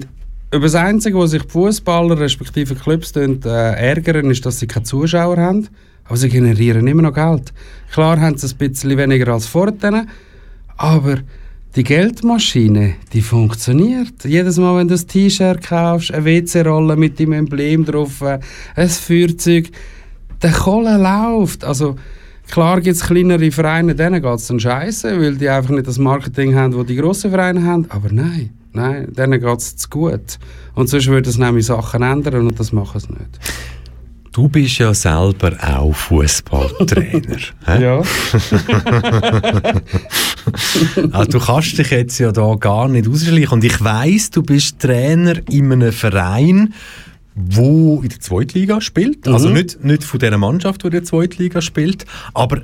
über das Einzige, was sich die Fußballer respektive Clubs äh, ärgern, ist, dass sie keine Zuschauer haben. Aber sie generieren immer noch Geld. Klar haben sie ein bisschen weniger als vorher, aber die Geldmaschine, die funktioniert. Jedes Mal, wenn du ein T-Shirt kaufst, eine WC-Rolle mit dem Emblem drauf, äh, ein Feuerzeug, der Kohle läuft. Also, klar gibt es kleinere Vereine, denen geht es dann scheiße, weil die einfach nicht das Marketing haben, das die grossen Vereine haben. Aber nein, nein, denen geht es zu gut. Und sonst würden es nämlich Sachen ändern und das machen sie nicht. Du bist ja selber auch Fußballtrainer. Ja. Also, du kannst dich jetzt ja da gar nicht ausschleichen. Und ich weiss, du bist Trainer in einem Verein, wo in der Zweitliga spielt. Also nicht, nicht von dieser Mannschaft, die in der Zweitliga spielt, aber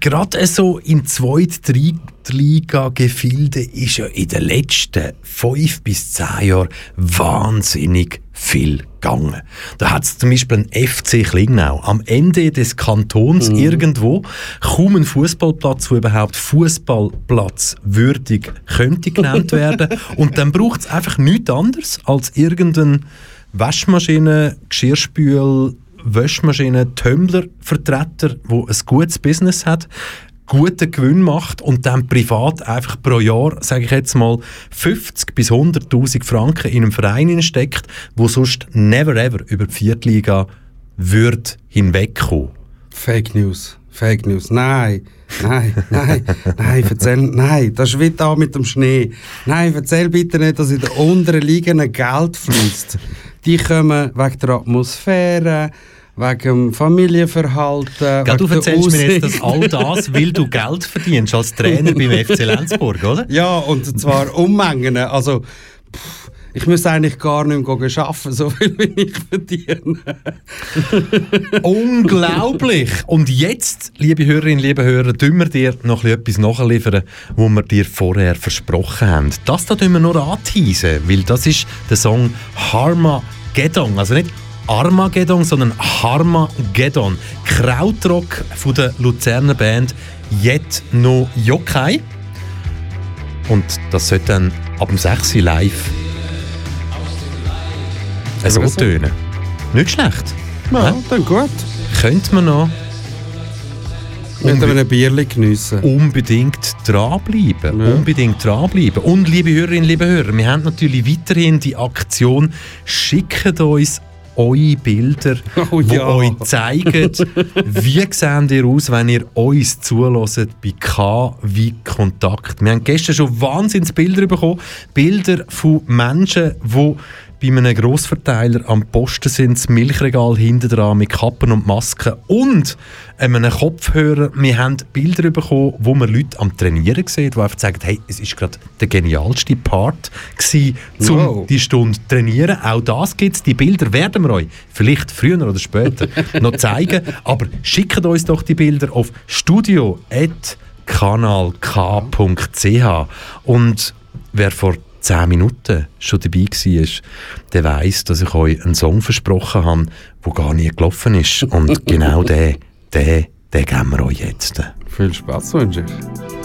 gerade so im Zweitliga-Gefilde ist ja in den letzten fünf bis zehn Jahren wahnsinnig viel gegangen. Da hat es zum Beispiel einen FC Klingnau am Ende des Kantons irgendwo kaum einen Fußballplatz, der überhaupt Fußballplatz würdig könnte genannt werden. Und dann braucht es einfach nichts anderes als irgendeinen Waschmaschine, Geschirrspül, Wäschmaschine, Tumbler-Vertreter, wo ein gutes Business hat, guten Gewinn macht und dann privat einfach pro Jahr, sage ich jetzt mal, 50 bis 100'000 Franken in einen Verein steckt, wo sonst never ever über die Viertliga würde hinwegkommen. Fake News. Fake News. Nein. Nein, nein, nein, erzähl, nein, das ist wie da mit dem Schnee. Nein, erzähl bitte nicht, dass in der unteren Liga Geld fließt. Die kommen wegen der Atmosphäre, wegen dem Familienverhalten. Gell, du erzählst mir jetzt Aussicht. das all das, weil du Geld verdienst als Trainer beim FC Lenzburg, oder? Ja, und zwar Unmengen. Also, pff, ich müsste eigentlich gar nicht mehr arbeiten, so viel wie ich verdiene. Unglaublich! Und jetzt, liebe Hörerinnen, liebe Hörer, tun wir dir noch etwas nachliefern, was wir dir vorher versprochen haben. Das da tun wir nur anteasen, weil das ist der Song Harmageddon. Also nicht Armageddon, sondern Harmageddon. Krautrock von der Luzerner Band Jet No Yokai. Und das sollte dann ab dem 6. Uhr live so Oder so. tönen. Nicht schlecht. Ja, dann gut. Könnte man noch Mit einem Bierchen geniessen. unbedingt dranbleiben. Ja. Unbedingt dranbleiben. Und liebe Hörerinnen, liebe Hörer, wir haben natürlich weiterhin die Aktion «Schickt uns eure Bilder, Oh die ja. euch zeigen, wie seht ihr aus, wenn ihr uns zulässt bei K wie Kontakt. Wir haben gestern schon Wahnsinnsbilder bekommen. Bilder von Menschen, die bei einem Grossverteiler am Posten sind, das Milchregal hinten dran mit Kappen und Masken und einem Kopfhörer. Wir haben Bilder bekommen, wo man Leute am Trainieren sehen, die einfach sagen, hey, es ist gerade der genialste Part gewesen, um Wow. die Stunde zu trainieren. Auch das gibt es. Die Bilder werden wir euch vielleicht früher oder später noch zeigen. Aber schickt uns doch die Bilder auf studio.kanalk.ch und wer vor 10 Minuten schon dabei war, der weiss, dass ich euch einen Song versprochen habe, der gar nie gelaufen ist. Und genau den, den, den geben wir euch jetzt. Viel Spaß wünsche ich.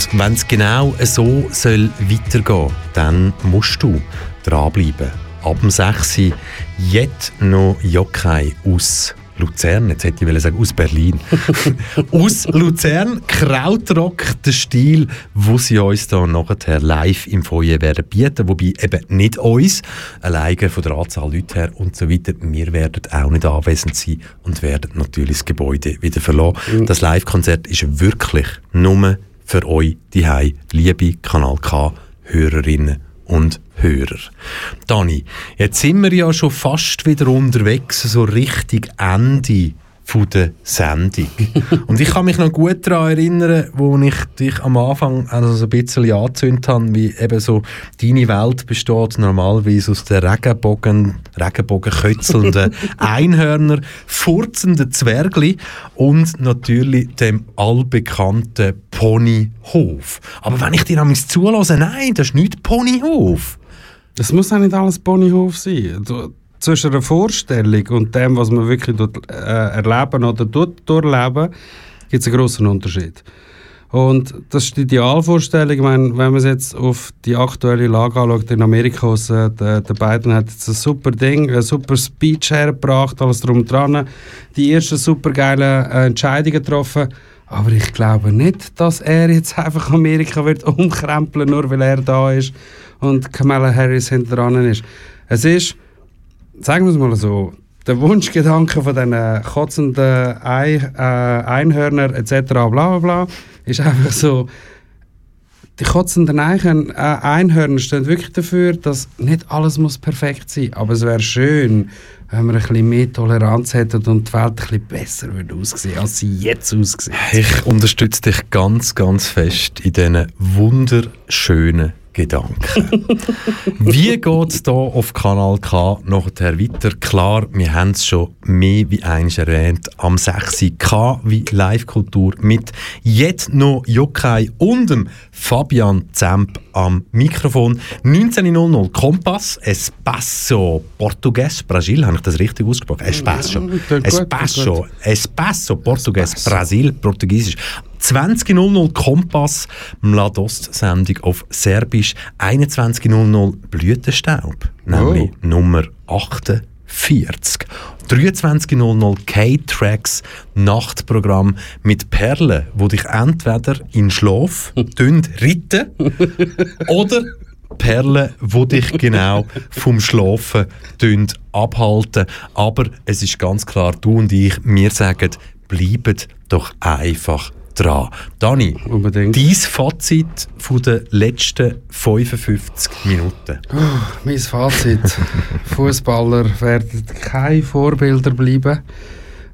Und wenn es genau so soll weitergehen dann musst du dranbleiben. Ab dem 6. Uhr jetzt noch Jockey aus Luzern, jetzt hätte ich sagen aus Berlin. aus Luzern, Krautrock, der Stil, wo sie uns da nachher live im Feuer werden bieten, wobei eben nicht uns, alleine von der Anzahl Leute her und so weiter. Wir werden auch nicht anwesend sein und werden natürlich das Gebäude wieder verlassen. Das Live-Konzert ist wirklich nur für euch die liebe Kanal K Hörerinnen und Hörer. Dani, jetzt sind wir ja schon fast wieder unterwegs, so richtig Ende von der Sendung. und ich kann mich noch gut daran erinnern, wo ich dich am Anfang also so ein bisschen angezündet habe, wie eben so deine Welt besteht normalerweise aus den Regenbogen, Regenbogenkötzelnden Einhörner, furzenden Zwergli und natürlich dem allbekannten Ponyhof. Aber wenn ich dir nämlich zulasse, nein, das ist nicht Ponyhof. Das muss auch nicht alles Ponyhof sein. Du, zwischen einer Vorstellung und dem, was man wirklich dort, äh, erleben oder dort durchleben, gibt es einen großen Unterschied. Und das ist die Idealvorstellung, ich meine, wenn man es jetzt auf die aktuelle Lage anschaut in Amerika, äh, der, der Biden hat jetzt ein super Ding, ein super Speech hergebracht, alles drum dran, die ersten super geilen äh, Entscheidungen getroffen, aber ich glaube nicht, dass er jetzt einfach Amerika wird umkrempeln, nur weil er da ist und Kamala Harris hinter ist. Es ist sagen wir es mal so, der Wunschgedanke von diesen kotzenden Ei, äh, Einhörner etc. bla bla bla ist einfach so, die kotzenden Eichen, äh, Einhörner stehen wirklich dafür, dass nicht alles muss perfekt sein aber es wäre schön, wenn wir ein bisschen mehr Toleranz hätten und die Welt ein bisschen besser würde aussehen, als sie jetzt aussieht. Ich unterstütze dich ganz, ganz fest in diesen wunderschönen Gedanken. wie geht es hier auf Kanal K nachher weiter? Klar, wir haben es schon mehr wie eins erwähnt. Am 6. K wie Live-Kultur mit jetzt noch Jokai und dem Fabian Zemp am Mikrofon. 19.00 Kompass, Espaço Português Brasil, habe ich das richtig ausgesprochen? Espaço. Espaço. Espaço Português Brasil, Portugiesisch. 20.00 Kompass, Mladost-Sendung auf Serbisch, 21.00 Blütenstaub, nämlich oh. Nummer 48. 23.00 K-Tracks Nachtprogramm mit Perlen, wo dich entweder in Schlaf reiten oder Perlen, wo dich genau vom Schlafen abhalten. Aber es ist ganz klar, du und ich, wir sagen, bleibt doch einfach dran. Dani, Unbedingt. dein Fazit von den letzten 55 Minuten? Oh, mein Fazit. Fußballer werden keine Vorbilder bleiben.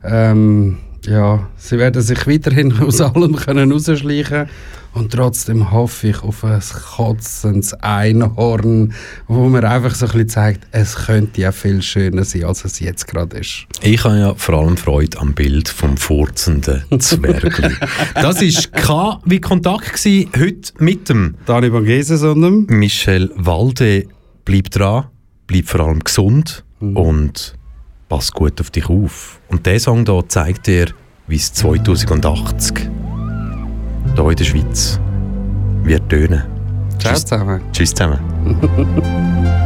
Ähm, ja, sie werden sich weiterhin aus allem können rausschleichen und trotzdem hoffe ich auf ein kotzendes Einhorn, wo mir einfach so ein bisschen zeigt, es könnte ja viel schöner sein, als es jetzt gerade ist. Ich habe ja vor allem Freude am Bild vom furzenden Zwergli. das war K wie Kontakt gewesen, heute mit dem Dani Bangeses und dem Michel Walde. Bleib dran, bleib vor allem gesund mhm. und pass gut auf dich auf. Und dieser Song hier zeigt dir, wie es 2080 hier in der Schweiz wird tönen. Ciao zusammen. Tschüss zusammen.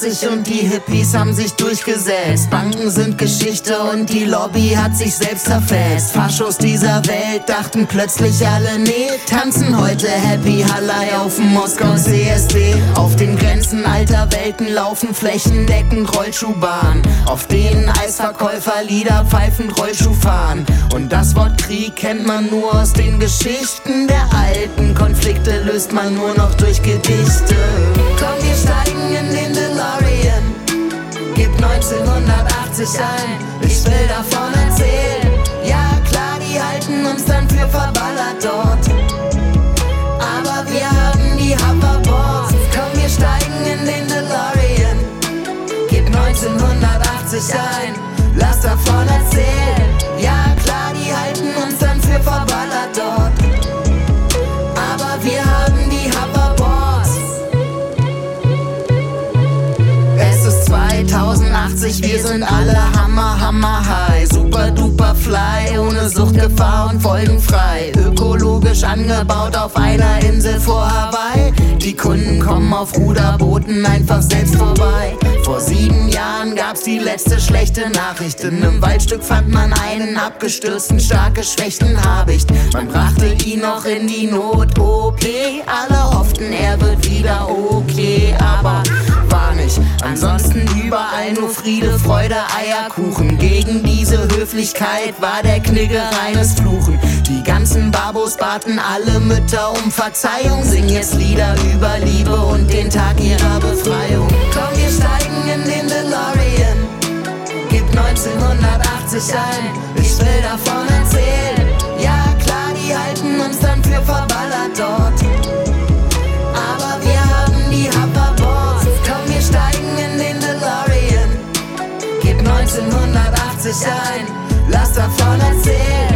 2080 und die Hippies haben sich durchgesetzt. Banken sind Geschichte und die Lobby hat sich selbst zerfetzt. Faschos dieser Welt dachten plötzlich alle, nee, tanzen heute Happy Hallei auf dem Moskau CSD. Auf den Grenzen alter Welten laufen flächendeckend Rollschuhbahnen, auf denen Eisverkäufer Lieder pfeifend Rollschuh fahren. Und das Wort Krieg kennt man nur aus den Geschichten der alten Konflikte, löst man nur noch durch Gedichte. Komm, wir steigen in den 1980 ein, ich will davon erzählen. Ja, klar, die halten uns dann für verballert dort. Aber wir haben die Hoverboards. Komm, wir steigen in den DeLorean. Gib 1980 ein, lass davon erzählen. 2080, wir sind alle hammer, hammer high. Super duper fly, ohne Suchtgefahr und folgenfrei. Ökologisch angebaut auf einer Insel vor Hawaii. Die Kunden kommen auf Ruderbooten einfach selbst vorbei. Vor sieben Jahren gab's die letzte schlechte Nachricht. In einem Waldstück fand man einen abgestürzten, stark geschwächten Habicht. Man brachte ihn noch in die Not-OP. Alle hofften, er wird wieder okay, aber war nicht. Ansonsten überall nur Friede, Freude, Eierkuchen. Gegen diese Höflichkeit war der Knigge reines Fluchen. Die ganzen Babos baten alle Mütter um Verzeihung. Sing jetzt Lieder über Liebe und den Tag ihrer Befreiung. Komm, wir steigen in den DeLorean. Gib 1980 ein, ich will davon erzählen. Ja, klar, die halten uns dann für verballert dort. 1980 ein, lass davon erzählen.